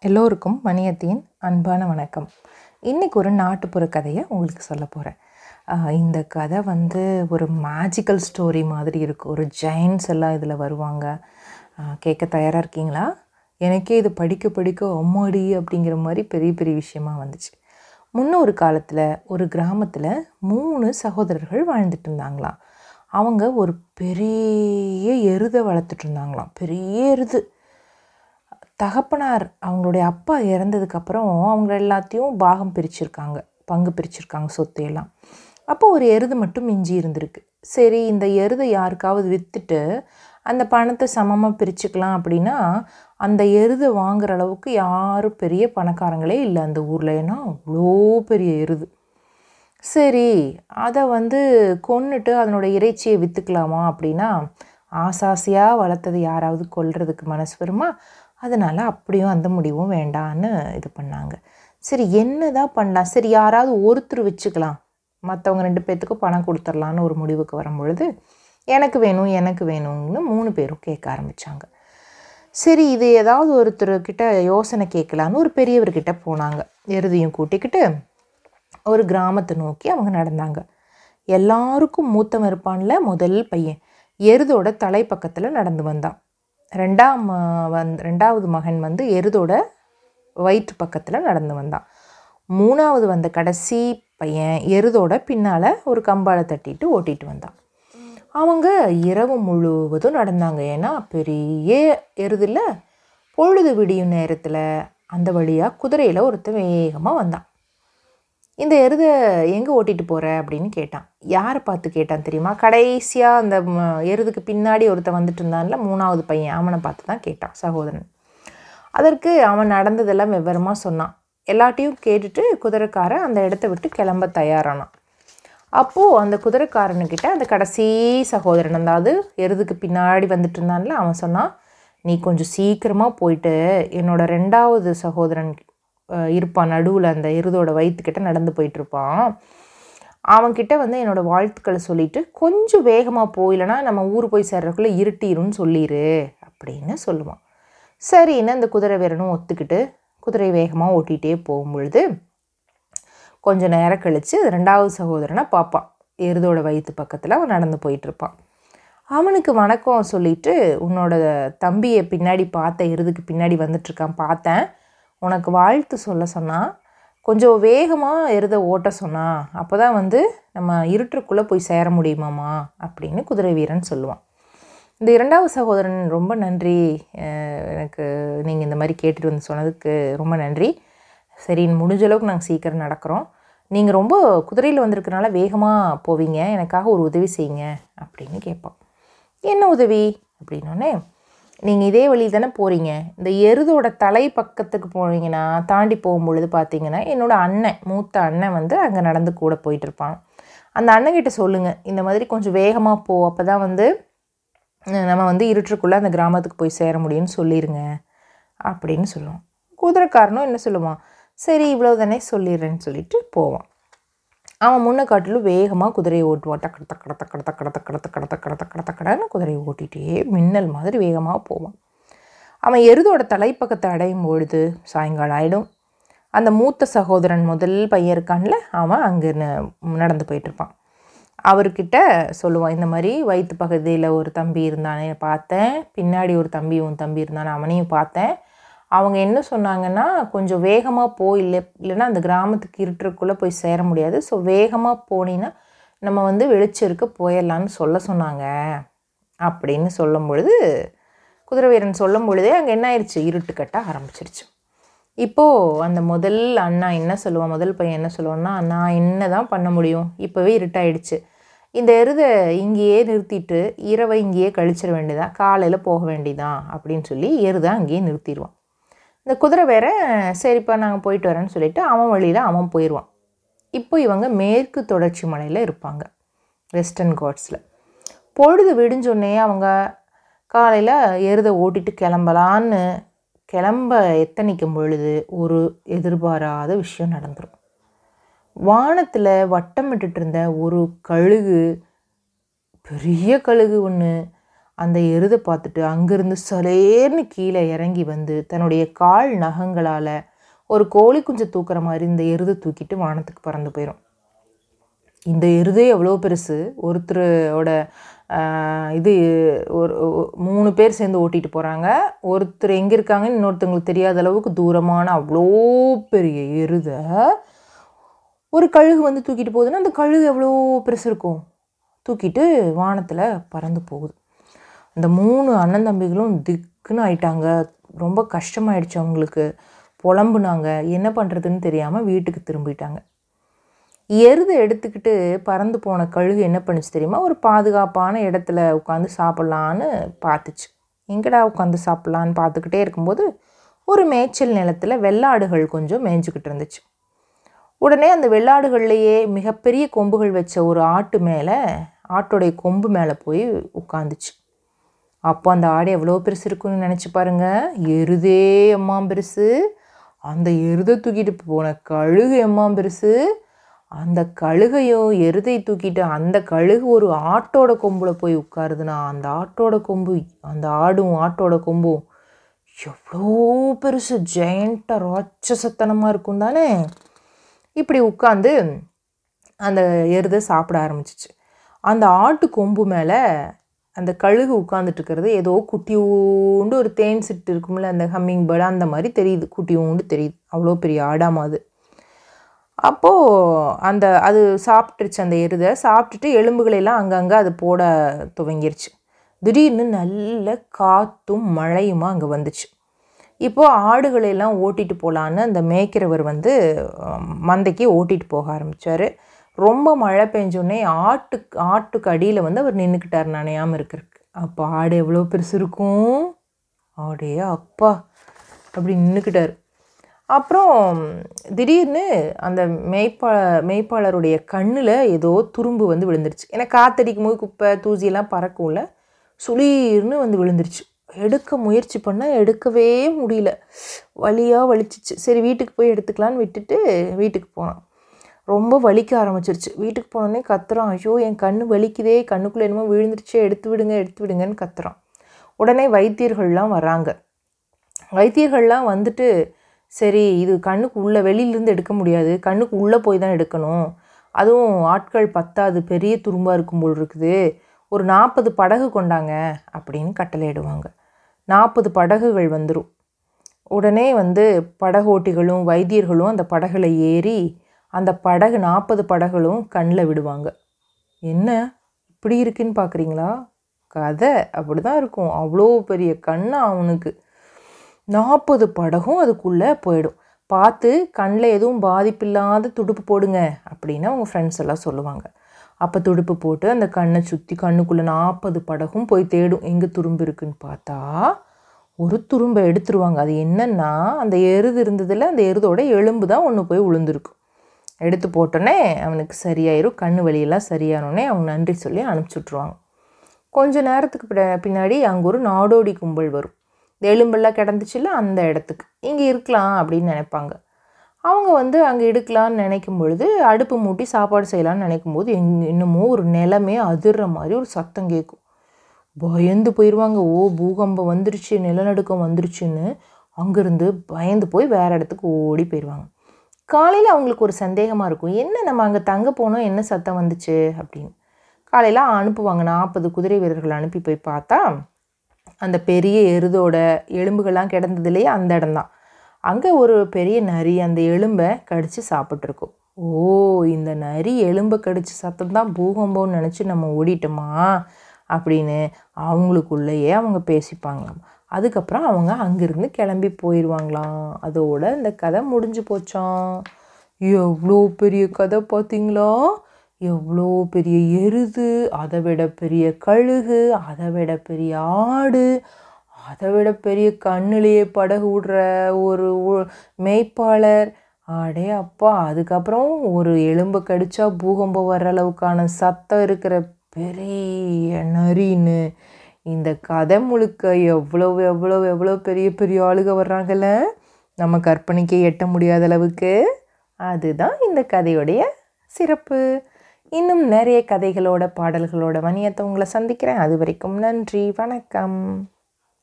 எல்லோருக்கும் மணியத்தியின் அன்பான வணக்கம். இன்றைக்கி ஒரு நாட்டுப்புற கதையை உங்களுக்கு சொல்ல போகிறேன் இந்த கதை வந்து ஒரு மேஜிக்கல் ஸ்டோரி மாதிரி இருக்குது ஒரு ஜெயின்ஸ் எல்லாம் இதில் வருவாங்க. கேட்க தயாராக இருக்கீங்களா? எனக்கே இது படிக்க படிக்க அம்மாடி அப்படிங்கிற மாதிரி பெரிய பெரிய விஷயமா வந்துச்சு. முன்னொரு காலத்தில் ஒரு கிராமத்தில் மூணு சகோதரர்கள் வாழ்ந்துட்டு இருந்தாங்களாம். அவங்க ஒரு பெரிய எருதை வளர்த்துட்டு இருந்தாங்களாம். பெரிய எருது. தகப்பனார் அவங்களுடைய அப்பா இறந்ததுக்கப்புறம் அவங்க எல்லாத்தையும் பாகம் பிரிச்சிருக்காங்க பங்கு பிரிச்சிருக்காங்க சொத்தையெல்லாம் அப்போ ஒரு எருது மட்டும் மிஞ்சி இருந்திருக்கு. சரி இந்த எருதை யாருக்காவது விற்றுட்டு அந்த பணத்தை சமமாக பிரிச்சுக்கலாம் அப்படின்னா அந்த எருதை வாங்குற அளவுக்கு யாரும் பெரிய பணக்காரங்களே இல்லை அந்த ஊரில். ஏன்னா அவ்வளோ பெரிய எருது. சரி அதை வந்து கொன்னுட்டு அதனோட இறைச்சியை விற்றுக்கலாமா அப்படின்னா ஆசாசியாக வளர்த்தது யாராவது கொல்றதுக்கு மனசு வருமா? அதனால் அப்படியும் அந்த முடிவும் வேண்டான்னு இது பண்ணாங்க. சரி என்ன தான் பண்ணலாம்? சரி யாராவது ஒருத்தர் வச்சுக்கலாம். மற்றவங்க ரெண்டு பேர்த்துக்கும் பணம் கொடுத்துர்லான்னு ஒரு முடிவுக்கு வரும்பொழுது எனக்கு வேணும் எனக்கு வேணும்னு மூணு பேரும் கேட்க ஆரம்பித்தாங்க சரி இது ஏதாவது ஒருத்தர்கிட்ட யோசனை கேட்கலான்னு ஒரு பெரியவர்கிட்ட போனாங்க. எருதையும் கூட்டிக்கிட்டு ஒரு கிராமத்தை நோக்கி அவங்க நடந்தாங்க. எல்லாருக்கும் மூத்தவன் இருப்பான்ல முதல் பையன். எருதோட தலை பக்கத்தில் நடந்து வந்தான். ரெண்டாம் வந் ரெண்டாவது மகன் வந்து எருதோட வயிற்று பக்கத்தில் நடந்து வந்தான். மூணாவது வந்த கடைசி பையன் எருதோட பின்னால் ஒரு கம்பாலை தட்டிட்டு ஓட்டிட்டு வந்தான். அவங்க இரவு முழுவதும் நடந்தாங்க. ஏன்னா பெரிய எருதில் பொழுது விடியும் நேரத்தில் அந்த வழியாக குதிரையில் ஒருத்தன் வேகமாக வந்தான். இந்த எருதை எங்கே ஓட்டிட்டு போகிற அப்படின்னு கேட்டான். யாரை பார்த்து கேட்டான் தெரியுமா? கடைசியாக அந்த எருதுக்கு பின்னாடி ஒருத்தன் வந்துட்டு இருந்தான்ல மூணாவது பையன் அவனை பார்த்து தான் கேட்டான் சகோதரன். அதற்கு அவன் நடந்ததெல்லாம் விவரமாக சொன்னான். எல்லாட்டையும் கேட்டுட்டு குதிரைக்காரன் அந்த இடத்த விட்டு கிளம்ப தயாரானான். அப்போது அந்த குதிரைக்காரனுக்கிட்ட அந்த கடைசி சகோதரன் அதாவது எருதுக்கு பின்னாடி வந்துட்டு இருந்தான்ல அவன் சொன்னான் நீ கொஞ்சம் சீக்கிரமாக போயிட்டு என்னோடய ரெண்டாவது சகோதரன் இருப்பான். நடுவில் அந்த எருதோட வயிற்றுக்கிட்ட நடந்து போயிட்டு இருப்பான் அவன்கிட்ட வந்து என்னோடய வாழ்த்துக்களை சொல்லிட்டு கொஞ்சம் வேகமாக போயிலனா நம்ம ஊர் போய் சேர்றதுக்குள்ளே இருட்டிருன்னு சொல்லிடு அப்படின்னு சொல்லுவான். சரின்னு அந்த குதிரை வீரனும் ஒத்துக்கிட்டு குதிரை வேகமாக ஓட்டிகிட்டே போகும்பொழுது கொஞ்சம் நேரம் கழித்து ரெண்டாவது சகோதரனை பார்ப்பான். எருதோட வயிற்று பக்கத்தில் அவன் நடந்து போயிட்டுருப்பான். அவனுக்கு வணக்கம் சொல்லிட்டு உன்னோட தம்பியை பின்னாடி பார்த்த எருதுக்கு பின்னாடி வந்துட்டுருக்கான் பார்த்தேன். உனக்கு வாழ்த்து சொல்ல சொன்னால் கொஞ்சம் வேகமாக எருத ஓட்ட சொன்னால் அப்போ தான் வந்து நம்ம இருட்டுக்குள்ளே போய் சேர முடியுமாம்மா அப்படின்னு குதிரை வீரன் சொல்லுவான். இந்த இரண்டாவது சகோதரன் ரொம்ப நன்றி. எனக்கு நீங்கள் இந்த மாதிரி கேட்டுட்டு வந்து சொன்னதுக்கு ரொம்ப நன்றி. சரி முடிஞ்ச அளவுக்கு நாங்கள் சீக்கிரம் நடக்கிறோம். நீங்கள் ரொம்ப குதிரையில் வந்திருக்கனால வேகமாக போவீங்க. எனக்காக ஒரு உதவி செய்யுங்க. அப்படின்னு கேட்பான். என்ன உதவி? அப்படின்னோடனே நீங்கள் இதே வழி தானே போகிறீங்க இந்த எருதோட தலை பக்கத்துக்கு போனீங்கன்னா தாண்டி போகும்பொழுது பார்த்தீங்கன்னா என்னோடய அண்ணன் மூத்த அண்ணன் வந்து அங்கே நடந்து கூட போயிட்டுருப்பான் அந்த அண்ணன்கிட்ட சொல்லுங்கள் இந்த மாதிரி கொஞ்சம் வேகமாக போ. அப்போ தான் வந்து நம்ம வந்து இருட்டுக்குள்ளே அந்த கிராமத்துக்கு போய் சேர முடியும்னு சொல்லிடுங்க அப்படின்னு சொல்லுவோம் குதிரைக்காரனும் என்ன சொல்லுவான்? சரி இவ்வளோ தானே சொல்லிடுறேன்னு சொல்லிட்டு போவான். அவன் முன்ன காட்டிலும் வேகமாக குதிரையை ஓட்டுவான் டக்கட தக்கட தக்கட தக்கட தக்கட கடத்த கடத்த தக்கட தக்கடன்னு குதிரையை ஓட்டிகிட்டே மின்னல் மாதிரி வேகமாக போவான் அவன் எருதோட தலைப்பக்கத்தை அடையும் பொழுது சாயங்காலம் ஆகிடும் அந்த மூத்த சகோதரன் முதல் பையன் இருக்கான்ல அவன் அங்கே நடந்து போயிட்டுருப்பான் அவர்கிட்ட சொல்லுவான் இந்த மாதிரி வயிற்று பகுதியில் ஒரு தம்பி இருந்தானே பார்த்தேன் பின்னாடி ஒரு தம்பி உன் தம்பி இருந்தானே அவனையும் பார்த்தேன் அவங்க என்ன சொன்னாங்கன்னா கொஞ்சம் வேகமாக போ இல்லை இல்லைன்னா அந்த கிராமத்துக்கு இருட்டுக்குள்ளே போய் சேர முடியாது. ஸோ வேகமாக போனீங்கன்னா நம்ம வந்து வெளிச்சருக்கு போயிடலான்னு சொல்ல சொன்னாங்க. அப்படின்னு சொல்லும் பொழுது குதிரை வீரன் சொல்லும் பொழுதே அங்கே என்ன ஆயிடுச்சு இருட்டு கட்ட ஆரம்பிச்சிருச்சு. இப்போது அந்த முதல் அண்ணா என்ன சொல்லுவான் முதல் பையன் என்ன சொல்லுவான்னா நான் என்ன தான் பண்ண முடியும்? இப்போவே இருட்டாயிடுச்சு. இந்த எருதை இங்கேயே நிறுத்திட்டு இரவை இங்கேயே கழிச்சிட வேண்டியதான் காலையில் போக வேண்டியதான் அப்படின்னு சொல்லி எருதை அங்கேயே நிறுத்திடுவான் இந்த குதிரை வேற சரிப்பா நாங்கள் போயிட்டு வரேன்னு சொல்லிட்டு அவன் வழியில் அவன் போயிடுவான் இப்போ இவங்க மேற்கு தொடர்ச்சி மலையில் இருப்பாங்க வெஸ்டர்ன் காட்ஸில் பொழுது விடிஞ்சோடனே அவங்க காலையில் எருதை ஓட்டிட்டு கிளம்பலான்னு கிளம்ப எத்தனைக்கும் பொழுது ஒரு எதிர்பாராத விஷயம் நடந்துடும் வானத்தில் வட்டமிட்டு இருந்த ஒரு கழுகு பெரிய கழுகு ஒன்று அந்த எருதை பார்த்துட்டு அங்கேருந்து சலேர்னு கீழே இறங்கி வந்து தன்னுடைய கால் நகங்களால் ஒரு கோழி குஞ்சு தூக்குற மாதிரி இந்த எருதை தூக்கிட்டு வானத்துக்கு பறந்து போயிடும் இந்த எருதே எவ்வளோ பெருசு? ஒருத்தரோட இது ஒரு மூணு பேர் சேர்ந்து ஓட்டிட்டு போகிறாங்க ஒருத்தர் எங்கே இருக்காங்கன்னு இன்னொருத்தவங்களுக்கு தெரியாத அளவுக்கு தூரமான அவ்வளோ பெரிய எருதை ஒரு கழுகு வந்து தூக்கிட்டு போகுதுன்னா அந்த கழுகு எவ்வளோ பெருசு இருக்கும்? தூக்கிட்டு வானத்தில் பறந்து போகுது. இந்த மூணு அண்ணன் தம்பிகளும் திக்குன்னு ஆயிட்டாங்க. ரொம்ப கஷ்டமாயிடுச்சு அவங்களுக்கு. புலம்புனாங்க. என்ன பண்ணுறதுன்னு தெரியாமல் வீட்டுக்கு திரும்பிட்டாங்க. எருதை எடுத்துக்கிட்டு பறந்து போன கழுகு என்ன பண்ணுச்சு தெரியுமா? ஒரு பாதுகாப்பான இடத்துல உட்காந்து சாப்பிட்லான்னு பார்த்துச்சு. எங்கடா உட்காந்து சாப்பிட்லான்னு பார்த்துக்கிட்டே இருக்கும்போது ஒரு மேய்ச்சல் நிலத்தில் வெள்ளாடுகள் கொஞ்சம் மேய்ஞ்சிக்கிட்டு இருந்துச்சு. உடனே அந்த வெள்ளாடுகள்லையே மிகப்பெரிய கொம்புகள் வச்ச ஒரு ஆட்டு மேலே ஆட்டோடைய கொம்பு மேலே போய் உட்காந்துச்சு அப்போ அந்த ஆடு எவ்வளோ பெருசு இருக்குன்னு நினச்சி பாருங்க. எருதே எம்மாம் பெருசு. அந்த எருதை தூக்கிட்டு போன கழுகு எம்மாம் பெருசு. அந்த கழுகையும் எருதை தூக்கிட்டு அந்த கழுகு ஒரு ஆட்டோட கொம்பில் போய் உட்காருதுன்னா அந்த ஆட்டோட கொம்பு அந்த ஆடும் ஆட்டோட கொம்பும் எவ்வளோ பெருசு. ஜெயண்ட்டாக ராட்சசத்தனமாக இருக்கும் தானே? இப்படி உட்காந்து அந்த எருதை சாப்பிட ஆரம்பிச்சிச்சு. அந்த ஆட்டு கொம்பு மேலே அந்த கழுகு உட்காந்துட்டுருக்கிறது ஏதோ குட்டியூண்டு ஒரு தேன் சிட்டு இருக்கும்ல அந்த ஹம்மிங் பேர்டு அந்த மாதிரி தெரியுது. குட்டியூண்டு தெரியுது. அவ்வளோ பெரிய ஆடாமா அது. அப்போது அந்த அது சாப்பிட்டுருச்சு அந்த எருதை. சாப்பிட்டுட்டு எலும்புகளையெல்லாம் அங்கங்கே அது போட துவங்கிருச்சு. திடீர்னு நல்ல காற்றும் மழையுமா அங்கே வந்துச்சு. இப்போது ஆடுகளையெல்லாம் ஓட்டிகிட்டு போகலான்னு அந்த மேய்க்கிறவர் வந்து மந்தைக்கு ஓட்டிகிட்டு போக ஆரம்பித்தார் ரொம்ப மழை பெஞ்சோடனே ஆட்டுக்கு ஆட்டுக்கு அடியில் வந்து அவர் நின்றுக்கிட்டார் நனையாமல் இருக்கிறதுக்கு. அப்போ ஆடு எவ்வளோ பெருசு இருக்கும்? ஆடே அப்பா அப்படி நின்றுக்கிட்டார் அப்புறம் திடீர்னு அந்த மேய்ப்பா மேய்ப்பாளருடைய கண்ணில் ஏதோ துரும்பு வந்து விழுந்துருச்சு. ஏன்னா காத்தடிக்கும் போது குப்பை தூசியெல்லாம் பறக்கும்ல சுளீர்னு வந்து விழுந்துருச்சு. எடுக்க முயற்சி பண்ணால் எடுக்கவே முடியல. வலியாக வலிச்சிச்சு. சரி வீட்டுக்கு போய் எடுத்துக்கலான்னு விட்டுட்டு வீட்டுக்கு போனான். ரொம்ப வலிக்க ஆரம்பிச்சிருச்சு. வீட்டுக்கு போனோடனே கத்துறான் ஐயோ என் கண் வலிக்குதே கண்ணுக்குள்ளே என்னமோ விழுந்துருச்சே எடுத்து விடுங்க எடுத்து விடுங்கன்னு கத்துறான். உடனே வைத்தியர்கள்லாம் வராங்க வைத்தியர்கள்லாம் வந்துட்டு சரி இது கண்ணுக்கு உள்ளே வெளியிலேருந்து எடுக்க முடியாது கண்ணுக்கு உள்ளே போய் தான் எடுக்கணும். அதுவும் ஆட்கள் பத்தாது பெரிய துரும்பாக இருக்கும் போல் இருக்குது. ஒரு நாற்பது படகு கொண்டாங்க அப்படின்னு கட்டளையிடுவாங்க. நாற்பது படகுகள் வந்துடும் உடனே வந்து படகோட்டிகளும் வைத்தியர்களும் அந்த படகுல ஏறி அந்த படகு நாற்பது படகுகளும் கண்ணில் விடுவாங்க. என்ன? இப்படி இருக்குன்னு பார்க்குறீங்களா? கதை அப்படி தான் இருக்கும். அவ்வளோ பெரிய கண்ணா அவனுக்கு. நாற்பது படகும் அதுக்குள்ளே போயிடும். பார்த்து கண்ணில் எதுவும் பாதிப்பில்லாத துடுப்பு போடுங்க அப்படின்னு அவங்க ஃப்ரெண்ட்ஸ் எல்லாம் சொல்லுவாங்க. அப்போ துடுப்பு போட்டு அந்த கண்ணை சுற்றி கண்ணுக்குள்ளே நாற்பது படகும் போய் தேடும். எங்கே துரும்பு இருக்குன்னு பார்த்தா ஒரு துரும்பை எடுத்துருவாங்க. அது என்னென்னா அந்த எருது இருந்ததில் அந்த எருதோட எலும்பு தான் ஒன்று போய் விழுந்துருக்கும் எடுத்து போட்டோன்னே அவனுக்கு சரியாயிரும் கண்ணு வலியெல்லாம் சரியானோடனே அவங்க நன்றி சொல்லி அனுப்பிச்சி விட்ருவாங்க கொஞ்ச நேரத்துக்கு பின்னாடி அங்கே ஒரு நாடோடி கும்பல் வரும். எலும்பெல்லாம் கிடந்துச்சுல அந்த இடத்துக்கு. இங்கே இருக்கலாம் அப்படின்னு நினைப்பாங்க. அவங்க வந்து அங்கே எடுக்கலான்னு நினைக்கும் பொழுது அடுப்பு மூட்டி சாப்பாடு செய்யலான்னு நினைக்கும் போது எங் இன்னமும் ஒரு நிலமே அதிர்ற மாதிரி ஒரு சத்தம் கேட்கும். பயந்து போயிடுவாங்க ஓ பூகம்பம் வந்துருச்சு நிலநடுக்கம் வந்துருச்சுன்னு. அங்கேருந்து பயந்து போய் வேறு இடத்துக்கு ஓடி போயிடுவாங்க காலையில் அவங்களுக்கு ஒரு சந்தேகமாக இருக்கும். என்ன நம்ம அங்கே தங்க போனோம்? என்ன சத்தம் வந்துச்சு? அப்படின்னு. காலையில் அனுப்புவாங்க. நாற்பது குதிரை வீரர்கள் அனுப்பி போய் பார்த்தா அந்த பெரிய எருதோட எலும்புகள்லாம் கிடந்ததுலேயே அந்த இடம்தான் அங்கே ஒரு பெரிய நரி அந்த எலும்பை கடித்து சாப்பிட்ருக்கோம் ஓ இந்த நரி எலும்பை கடிச்சு சத்தம் தான் பூகம்பம்னு நினச்சி நம்ம ஓடிட்டோமா? அப்படின்னு அவங்களுக்குள்ளேயே அவங்க பேசிப்பாங்களாம். அதுக்கப்புறம் அவங்க அங்கேருந்து கிளம்பி போயிடுவாங்களாம் அதோட இந்த கதை முடிஞ்சு போச்சாம். எவ்வளோ பெரிய கதை பார்த்தீங்களா? எவ்வளோ பெரிய எருது அதை விட பெரிய கழுகு அதை விட பெரிய ஆடு அதை விட பெரிய கண்ணிலேயே படகு விடுற ஒரு மேய்ப்பாளர். அடே அப்பா அதுக்கப்புறம் ஒரு எலும்பை கடிச்சா பூகம்பம் வர்ற அளவுக்கான சத்தம் இருக்கிற பெரிய நரின்னு. இந்த கதை முழுக்க எவ்வளோ எவ்வளோ எவ்வளோ பெரிய பெரிய ஆளுக வர்றாங்கல்ல? நம்ம கற்பனைக்கே எட்ட முடியாத அளவுக்கு. அதுதான் இந்த கதையுடைய சிறப்பு. இன்னும் நிறைய கதைகளோட பாடல்களோட வணியத்தை உங்களை சந்திக்கிறேன். அது வரைக்கும் நன்றி வணக்கம்.